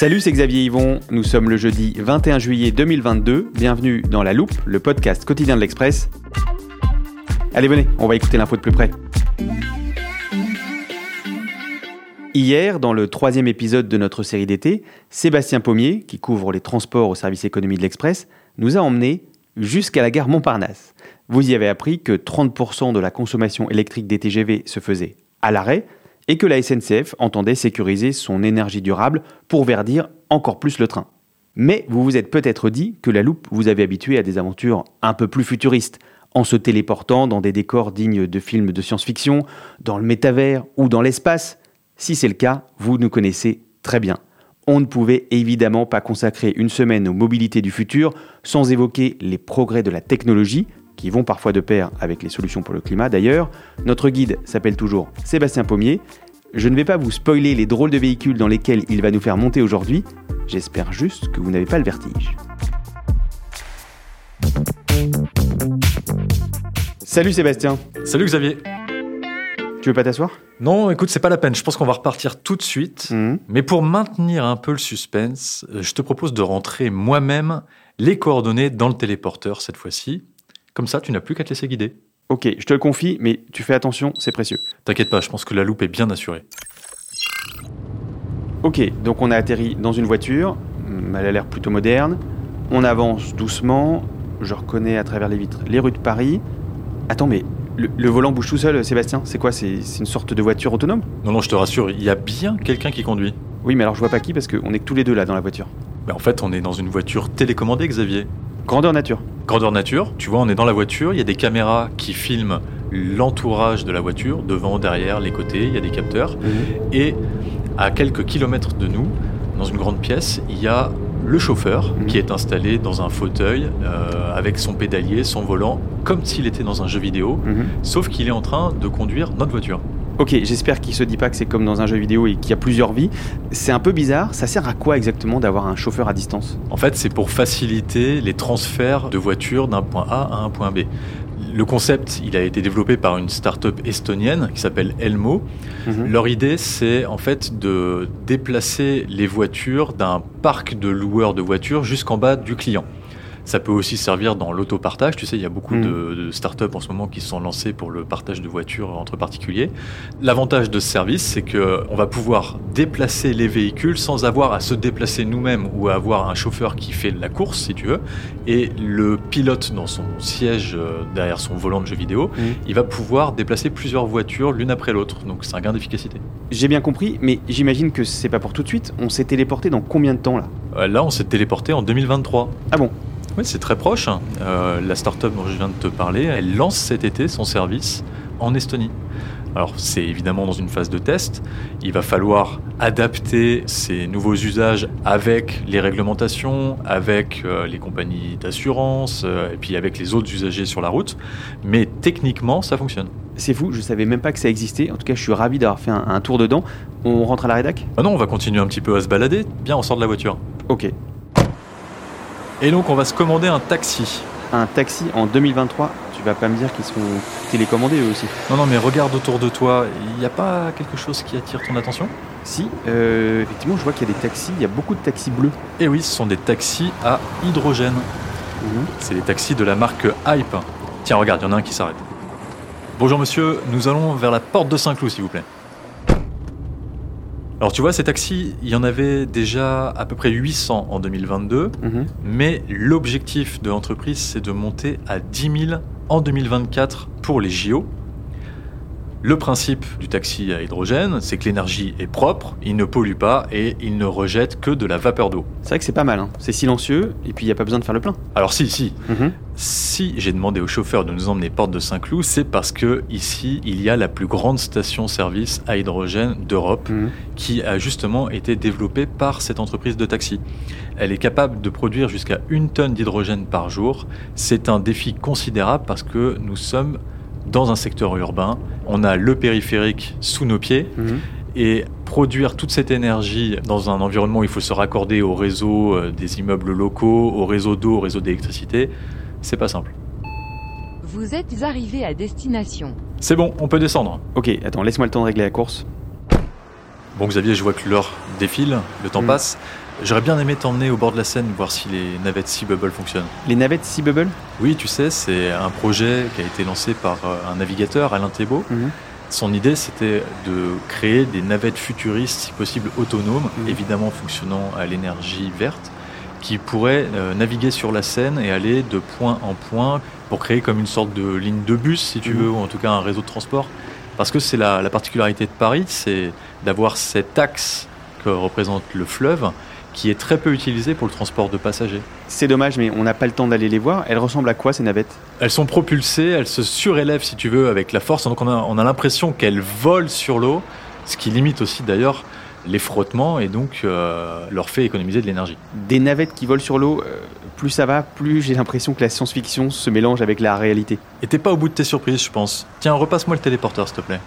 Salut, c'est Xavier Yvon. Nous sommes le jeudi 21 juillet 2022. Bienvenue dans La Loupe, le podcast quotidien de l'Express. Allez, venez, on va écouter l'info de plus près. Hier, dans le troisième épisode de notre série d'été, Sébastien Pommier, qui couvre les transports au service économie de l'Express, nous a emmenés jusqu'à la gare Montparnasse. Vous y avez appris que 30% de la consommation électrique des TGV se faisait à l'arrêt et que la SNCF entendait sécuriser son énergie durable pour verdir encore plus le train. Mais vous vous êtes peut-être dit que la loupe vous avait habitué à des aventures un peu plus futuristes, en se téléportant dans des décors dignes de films de science-fiction, dans le métavers ou dans l'espace. Si c'est le cas, vous nous connaissez très bien. On ne pouvait évidemment pas consacrer une semaine aux mobilités du futur sans évoquer les progrès de la technologie, qui vont parfois de pair avec les solutions pour le climat d'ailleurs. Notre guide s'appelle toujours Sébastien Pommier. Je ne vais pas vous spoiler les drôles de véhicules dans lesquels il va nous faire monter aujourd'hui. J'espère juste que vous n'avez pas le vertige. Salut Sébastien, Salut Xavier. tu veux pas t'asseoir? Non, écoute, c'est pas la peine. Je pense qu'on va repartir tout de suite. Mhm. Mais pour maintenir un peu le suspense, euh, je te propose de rentrer moi-même les coordonnées dans le téléporteur cette fois-ci. Comme ça, tu n'as plus qu'à te laisser guider. Ok, je te le confie, mais tu fais attention, c'est précieux. T'inquiète pas, je pense que la loupe est bien assurée. Ok, donc on a atterri dans une voiture, Hum, elle a l'air plutôt moderne. On avance doucement, je reconnais à travers les vitres les rues de Paris. Attends, mais le, le volant bouge tout seul, Sébastien C'est quoi C'est une sorte de voiture autonome? Non, non, je te rassure, il y a bien quelqu'un qui conduit. Oui, mais alors je vois pas qui parce qu'on est que tous les deux là dans la voiture. Mais en fait, on est dans une voiture télécommandée, Xavier. Grandeur nature. Grandeur nature, tu vois, on est dans la voiture, il y a des caméras qui filment l'entourage de la voiture, devant, derrière, les côtés, il y a des capteurs. Et à quelques kilomètres de nous, dans une grande pièce, il y a le chauffeur Mhm. qui est installé dans un fauteuil euh, avec son pédalier, son volant, comme s'il était dans un jeu vidéo, Mhm. sauf qu'il est en train de conduire notre voiture. Ok, j'espère qu'il se dit pas que c'est comme dans un jeu vidéo et qu'il y a plusieurs vies. C'est un peu bizarre, ça sert à quoi exactement d'avoir un chauffeur à distance? En fait, c'est pour faciliter les transferts de voitures d'un point A à un point B. Le concept, il a été développé par une start-up estonienne qui s'appelle Elmo. Mhm. Leur idée, c'est en fait de déplacer les voitures d'un parc de loueurs de voitures jusqu'en bas du client. Ça peut aussi servir dans l'autopartage. Tu sais, il y a beaucoup Mhm. de, de startups en ce moment qui se sont lancées pour le partage de voitures entre particuliers. L'avantage de ce service, c'est que on va pouvoir déplacer les véhicules sans avoir à se déplacer nous-mêmes ou à avoir un chauffeur qui fait la course, si tu veux. Et le pilote, dans son siège euh, derrière son volant de jeu vidéo, Mhm. il va pouvoir déplacer plusieurs voitures l'une après l'autre. Donc c'est un gain d'efficacité. J'ai bien compris, mais j'imagine que c'est pas pour tout de suite. On s'est téléporté dans combien de temps là? Euh, Là, on s'est téléporté en 2023. Ah bon? Oui, c'est très proche. hein. Euh, la start-up dont je viens de te parler, elle lance cet été son service en Estonie. Alors, c'est évidemment dans une phase de test. Il va falloir adapter ces nouveaux usages avec les réglementations, avec euh, les compagnies d'assurance, euh, et puis avec les autres usagers sur la route. Mais techniquement, ça fonctionne. C'est fou, je savais même pas que ça existait. En tout cas, je suis ravi d'avoir fait un, un tour dedans. On rentre à la rédac? Ah non, on va continuer un petit peu à se balader. Bien, on sort de la voiture. Ok. Et donc, on va se commander un taxi. Un taxi en 2023, tu vas pas me dire qu'ils sont télécommandés eux aussi. Non, non, mais regarde autour de toi. Il n'y a pas quelque chose qui attire ton attention? Si, euh, effectivement, je vois qu'il y a des taxis, il y a beaucoup de taxis bleus. Eh oui, ce sont des taxis à hydrogène. Mhm. C'est des taxis de la marque Hype. Tiens, regarde, il y en a un qui s'arrête. Bonjour monsieur, nous allons vers la porte de Saint-Cloud, s'il vous plaît. Alors tu vois, ces taxis, il y en avait déjà à peu près 800 en 2022, Mhm. mais l'objectif de l'entreprise, c'est de monter à 10 000 en 2024 pour les JO. Le principe du taxi à hydrogène, c'est que l'énergie est propre, il ne pollue pas et il ne rejette que de la vapeur d'eau. C'est vrai que c'est pas mal, hein. c'est silencieux et puis il n'y a pas besoin de faire le plein. Alors si, si, Mhm. Si j'ai demandé au chauffeur de nous emmener porte de Saint-Cloud, c'est parce que ici il y a la plus grande station-service à hydrogène d'Europe Mhm. qui a justement été développée par cette entreprise de taxi. Elle est capable de produire jusqu'à une tonne d'hydrogène par jour. C'est un défi considérable parce que nous sommes dans un secteur urbain, on a le périphérique sous nos pieds Mhm. et produire toute cette énergie dans un environnement où il faut se raccorder au réseau euh, des immeubles locaux, au réseau d'eau, au réseau d'électricité, c'est pas simple. Vous êtes arrivé à destination. C'est bon, on peut descendre. Ok, attends, laisse-moi le temps de régler la course. Bon Xavier, je vois que l'heure défile, le temps Mm. passe. J'aurais bien aimé t'emmener au bord de la Seine voir si les navettes Sea Bubble fonctionnent. Les navettes Sea Bubble Oui, tu sais, c'est un projet qui a été lancé par euh, un navigateur, Alain Thébault. Mhm. Son idée, c'était de créer des navettes futuristes, si possible autonomes, Mhm. évidemment fonctionnant à l'énergie verte, qui pourraient euh, naviguer sur la Seine et aller de point en point pour créer comme une sorte de ligne de bus, si tu Mhm. veux, ou en tout cas un réseau de transport. Parce que c'est la, la particularité de Paris, c'est d'avoir cet axe que représente le fleuve, qui est très peu utilisé pour le transport de passagers. C'est dommage, mais on n'a pas le temps d'aller les voir. Elles ressemblent à quoi ces navettes? Elles sont propulsées, elles se surélèvent si tu veux avec la force, donc on a, on a l'impression qu'elles volent sur l'eau, ce qui limite aussi d'ailleurs les frottements et donc euh, leur fait économiser de l'énergie. Des navettes qui volent sur l'eau, euh, plus ça va, plus j'ai l'impression que la science-fiction se mélange avec la réalité. Et t'es pas au bout de tes surprises, je pense. Tiens, repasse-moi le téléporteur, s'il te plaît.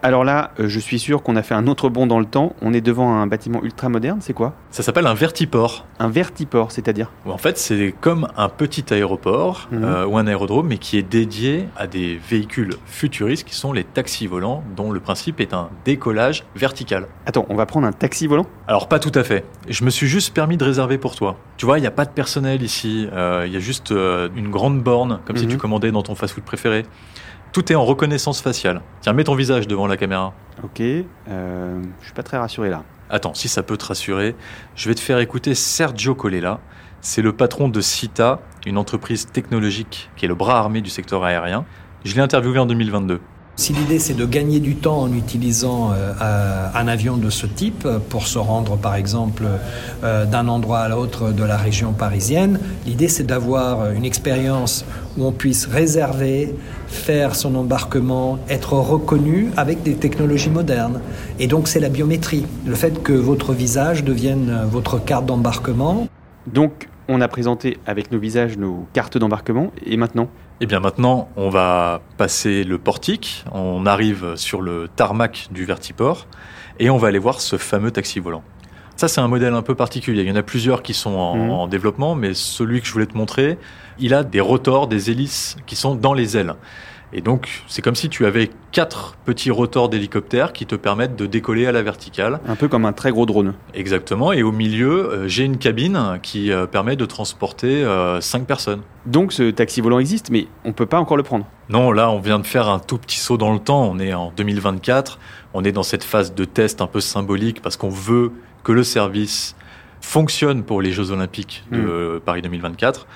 Alors là, euh, je suis sûr qu'on a fait un autre bond dans le temps. On est devant un bâtiment ultra moderne, c'est quoi? Ça s'appelle un vertiport. Un vertiport, c'est-à-dire? En fait, c'est comme un petit aéroport Mhm. euh, ou un aérodrome, mais qui est dédié à des véhicules futuristes qui sont les taxis volants, dont le principe est un décollage vertical. Attends, on va prendre un taxi volant? Alors pas tout à fait. Je me suis juste permis de réserver pour toi. Tu vois, il n'y a pas de personnel ici. Euh, Il y a juste une grande borne, comme si Mhm. tu commandais dans ton fast-food préféré. Tout est en reconnaissance faciale. Tiens, mets ton visage devant la caméra. Ok, euh, je suis pas très rassuré là. Attends, si ça peut te rassurer, je vais te faire écouter Sergio Colella. C'est le patron de CITA, une entreprise technologique qui est le bras armé du secteur aérien. Je l'ai interviewé en 2022. Si l'idée c'est de gagner du temps en utilisant euh, euh, un avion de ce type pour se rendre par exemple euh, d'un endroit à l'autre de la région parisienne, l'idée c'est d'avoir une expérience où on puisse réserver, faire son embarquement, être reconnu avec des technologies modernes. Et donc c'est la biométrie, le fait que votre visage devienne votre carte d'embarquement. Donc, on a présenté avec nos visages nos cartes d'embarquement, et maintenant Eh bien maintenant, on va passer le portique, on arrive sur le tarmac du Vertiport et on va aller voir ce fameux taxi volant. Ça, c'est un modèle un peu particulier. Il y en a plusieurs qui sont en, Mhm. en développement, mais celui que je voulais te montrer, il a des rotors, des hélices qui sont dans les ailes. Et donc, c'est comme si tu avais quatre petits rotors d'hélicoptère qui te permettent de décoller à la verticale. un peu comme un très gros drone. Exactement. Et au milieu, euh, j'ai une cabine qui euh, permet de transporter euh, cinq personnes. Donc, ce taxi volant existe, mais on peut pas encore le prendre. Non, là, on vient de faire un tout petit saut dans le temps. On est en 2024. On est dans cette phase de test un peu symbolique parce qu'on veut que le service fonctionne pour les Jeux Olympiques de Paris 2024.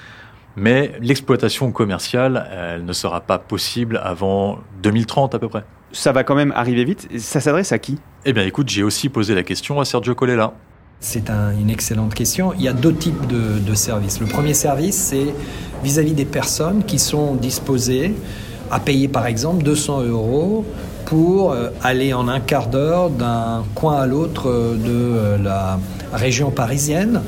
Mais l'exploitation commerciale, elle ne sera pas possible avant 2030 à peu près. Ça va quand même arriver vite. Ça s'adresse à qui? Eh bien, écoute, j'ai aussi posé la question à Sergio Colella. C'est un- une excellente question. Il y a deux types de, de services. Le premier service, c'est vis-à-vis des personnes qui sont disposées à payer par exemple 200 euros pour euh, aller en un quart d'heure d'un coin à l'autre euh, de la région parisienne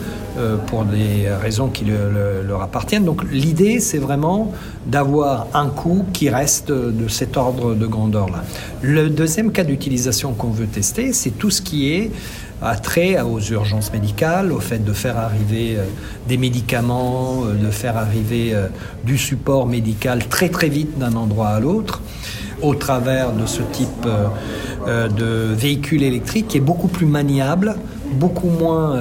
pour des raisons qui leur appartiennent. Donc l'idée, c'est vraiment d'avoir un coût qui reste de cet ordre de grandeur-là. Le deuxième cas d'utilisation qu'on veut tester, c'est tout ce qui est a trait aux urgences médicales, au fait de faire arriver euh, des médicaments, euh, de faire arriver euh, du support médical très très vite d'un endroit à l'autre, au travers de ce type de véhicule électrique qui est beaucoup plus maniable, beaucoup moins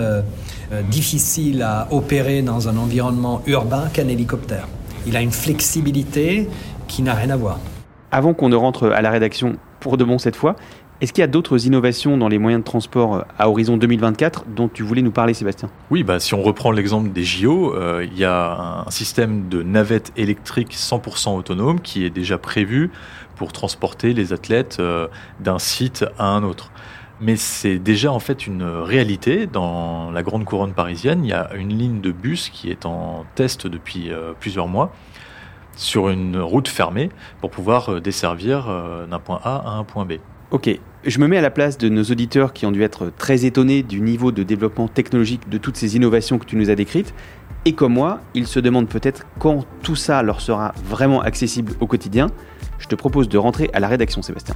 difficile à opérer dans un environnement urbain qu'un hélicoptère. Il a une flexibilité qui n'a rien à voir. Avant qu'on ne rentre à la rédaction pour de bon cette fois, est-ce qu'il y a d'autres innovations dans les moyens de transport euh, à horizon 2024 dont tu voulais nous parler, Sébastien? Oui, bah, si on reprend l'exemple des JO, euh, il y a un système de navette électrique 100% autonome qui est déjà prévu pour transporter les athlètes euh, d'un site à un autre. Mais c'est déjà en fait une réalité dans la grande couronne parisienne. Il y a une ligne de bus qui est en test depuis plusieurs mois sur une route fermée pour pouvoir desservir d'un point A à un point B. Ok, je me mets à la place de nos auditeurs qui ont dû être très étonnés du niveau de développement technologique de toutes ces innovations que tu nous as décrites. Et comme moi, ils se demandent peut-être quand tout ça leur sera vraiment accessible au quotidien. Je te propose de rentrer à la rédaction, Sébastien.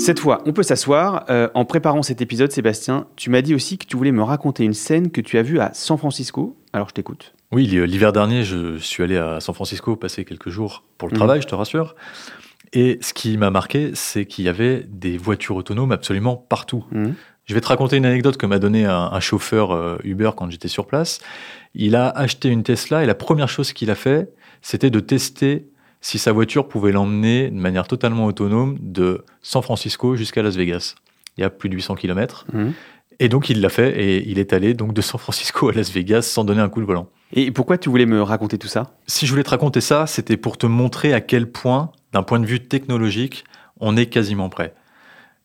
Cette fois, on peut s'asseoir. Euh, en préparant cet épisode, Sébastien, tu m'as dit aussi que tu voulais me raconter une scène que tu as vue à San Francisco. Alors je t'écoute. Oui, l'hiver dernier, je suis allé à San Francisco passer quelques jours pour le mhm. travail, je te rassure. Et ce qui m'a marqué, c'est qu'il y avait des voitures autonomes absolument partout. Mhm. Je vais te raconter une anecdote que m'a donné un, chauffeur euh, Uber quand j'étais sur place. Il a acheté une Tesla et la première chose qu'il a fait, c'était de tester si sa voiture pouvait l'emmener de manière totalement autonome de San Francisco jusqu'à Las Vegas. Il y a plus de 800 km. Mhm. Et donc il l'a fait et il est allé donc de San Francisco à Las Vegas sans donner un coup de volant. Et pourquoi tu voulais me raconter tout ça? Si je voulais te raconter ça, c'était pour te montrer à quel point, d'un point de vue technologique, on est quasiment prêt.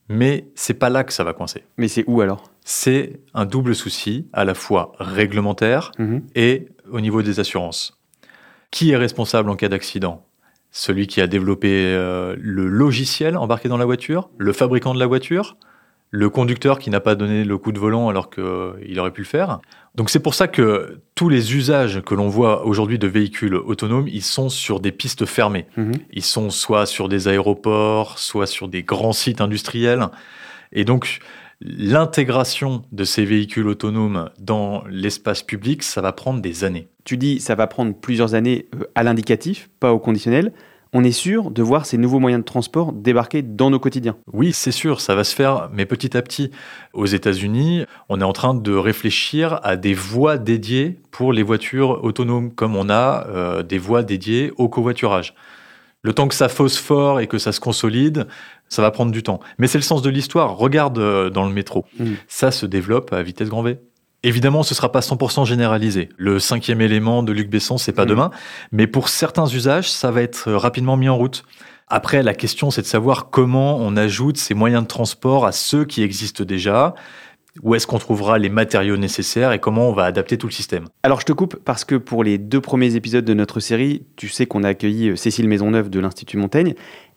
Mais c'est pas là que ça va coincer. Mais c'est où alors? C'est un double souci, à la fois réglementaire mhm. et au niveau des assurances. Qui est responsable en cas d'accident? Celui qui a développé euh, le logiciel embarqué dans la voiture, le fabricant de la voiture, le conducteur qui n'a pas donné le coup de volant alors qu'il euh, aurait pu le faire. Donc c'est pour ça que tous les usages que l'on voit aujourd'hui de véhicules autonomes, ils sont sur des pistes fermées. Mhm. Ils sont soit sur des aéroports, soit sur des grands sites industriels. Et donc l'intégration de ces véhicules autonomes dans l'espace public, ça va prendre des années. Tu dis ça va prendre plusieurs années euh, à l'indicatif, pas au conditionnel. On est sûr de voir ces nouveaux moyens de transport débarquer dans nos quotidiens. Oui, c'est sûr, ça va se faire, mais petit à petit. Aux États-Unis, on est en train de réfléchir à des voies dédiées pour les voitures autonomes, comme on a euh, des voies dédiées au covoiturage. Le temps que ça phosphore et que ça se consolide, ça va prendre du temps. Mais c'est le sens de l'histoire. Regarde euh, dans le métro. Mm. Ça se développe à vitesse grand V. Évidemment, ce ne sera pas 100% généralisé. Le cinquième élément de Luc Besson, c'est pas mm. demain. Mais pour certains usages, ça va être rapidement mis en route. Après, la question, c'est de savoir comment on ajoute ces moyens de transport à ceux qui existent déjà. Où est-ce qu'on trouvera les matériaux nécessaires et comment on va adapter tout le système? Alors je te coupe parce que pour les deux premiers épisodes de notre série, tu sais qu'on a accueilli euh, Cécile Maisonneuve de l'Institut Montaigne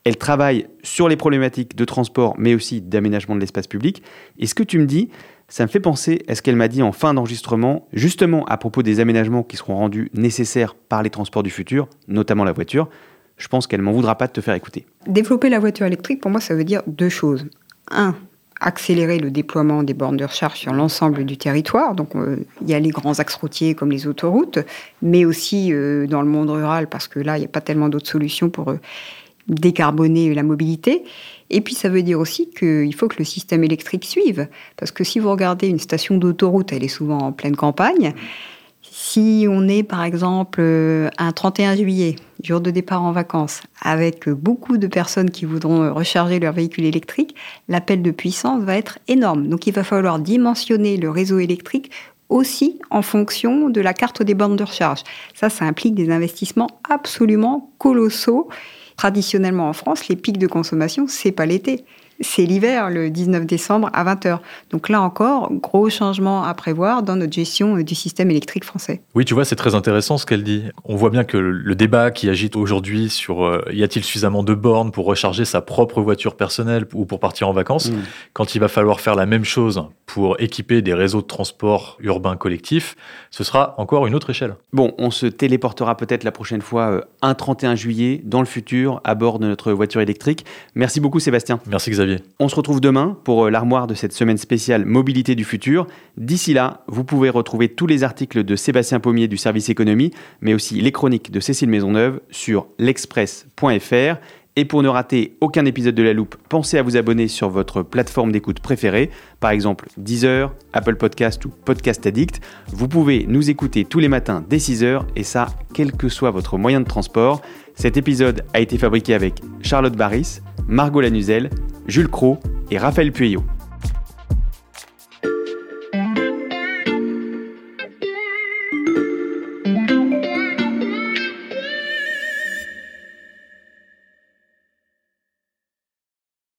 elle travaille sur les problématiques de transport, mais aussi d'aménagement de l'espace public. Et ce que tu me dis, ça me fait penser à ce qu'elle m'a dit en fin d'enregistrement, justement à propos des aménagements qui seront rendus nécessaires par les transports du futur, notamment la voiture. Je pense qu'elle m'en voudra pas de te faire écouter. Développer la voiture électrique, pour moi, ça veut dire deux choses. Un, accélérer le déploiement des bornes de recharge sur l'ensemble du territoire. Donc, euh, il y a les grands axes routiers comme les autoroutes, mais aussi euh, dans le monde rural, parce que là, il n'y a pas tellement d'autres solutions pour eux décarboner la mobilité. Et puis ça veut dire aussi qu'il faut que le système électrique suive. Parce que si vous regardez une station d'autoroute, elle est souvent en pleine campagne. Si on est par exemple euh, un 31 juillet, jour de départ en vacances, avec beaucoup de personnes qui voudront recharger leur véhicule électrique, l'appel de puissance va être énorme. Donc il va falloir dimensionner le réseau électrique aussi en fonction de la carte des bornes de recharge. Ça, ça implique des investissements absolument colossaux. Traditionnellement en France, les pics de consommation, c'est pas l'été c'est l'hiver, le 19 décembre à 20h. Donc là encore, gros changement à prévoir dans notre gestion du système électrique français. Oui, tu vois, c'est très intéressant ce qu'elle dit. On voit bien que le débat qui agite aujourd'hui sur euh, y a-t-il suffisamment de bornes pour recharger sa propre voiture personnelle ou pour partir en vacances, mm. quand il va falloir faire la même chose pour équiper des réseaux de transport urbains collectifs, ce sera encore une autre échelle. Bon, on se téléportera peut-être la prochaine fois euh, un 31 juillet dans le futur à bord de notre voiture électrique. Merci beaucoup Sébastien. Merci Xavier. On se retrouve demain pour euh, l'armoire de cette semaine spéciale Mobilité du futur. D'ici là, vous pouvez retrouver tous les articles de Sébastien Pommier du service économie, mais aussi les chroniques de Cécile Maisonneuve sur l'express.fr. Et pour ne rater aucun épisode de La Loupe, pensez à vous abonner sur votre plateforme d'écoute préférée, par exemple Deezer, Apple Podcast ou Podcast Addict. Vous pouvez nous écouter tous les matins dès 6h et ça, quel que soit votre moyen de transport. Cet épisode a été fabriqué avec Charlotte Barris, Margot Lanuzel, Jules Cros et Raphaël Pueyo.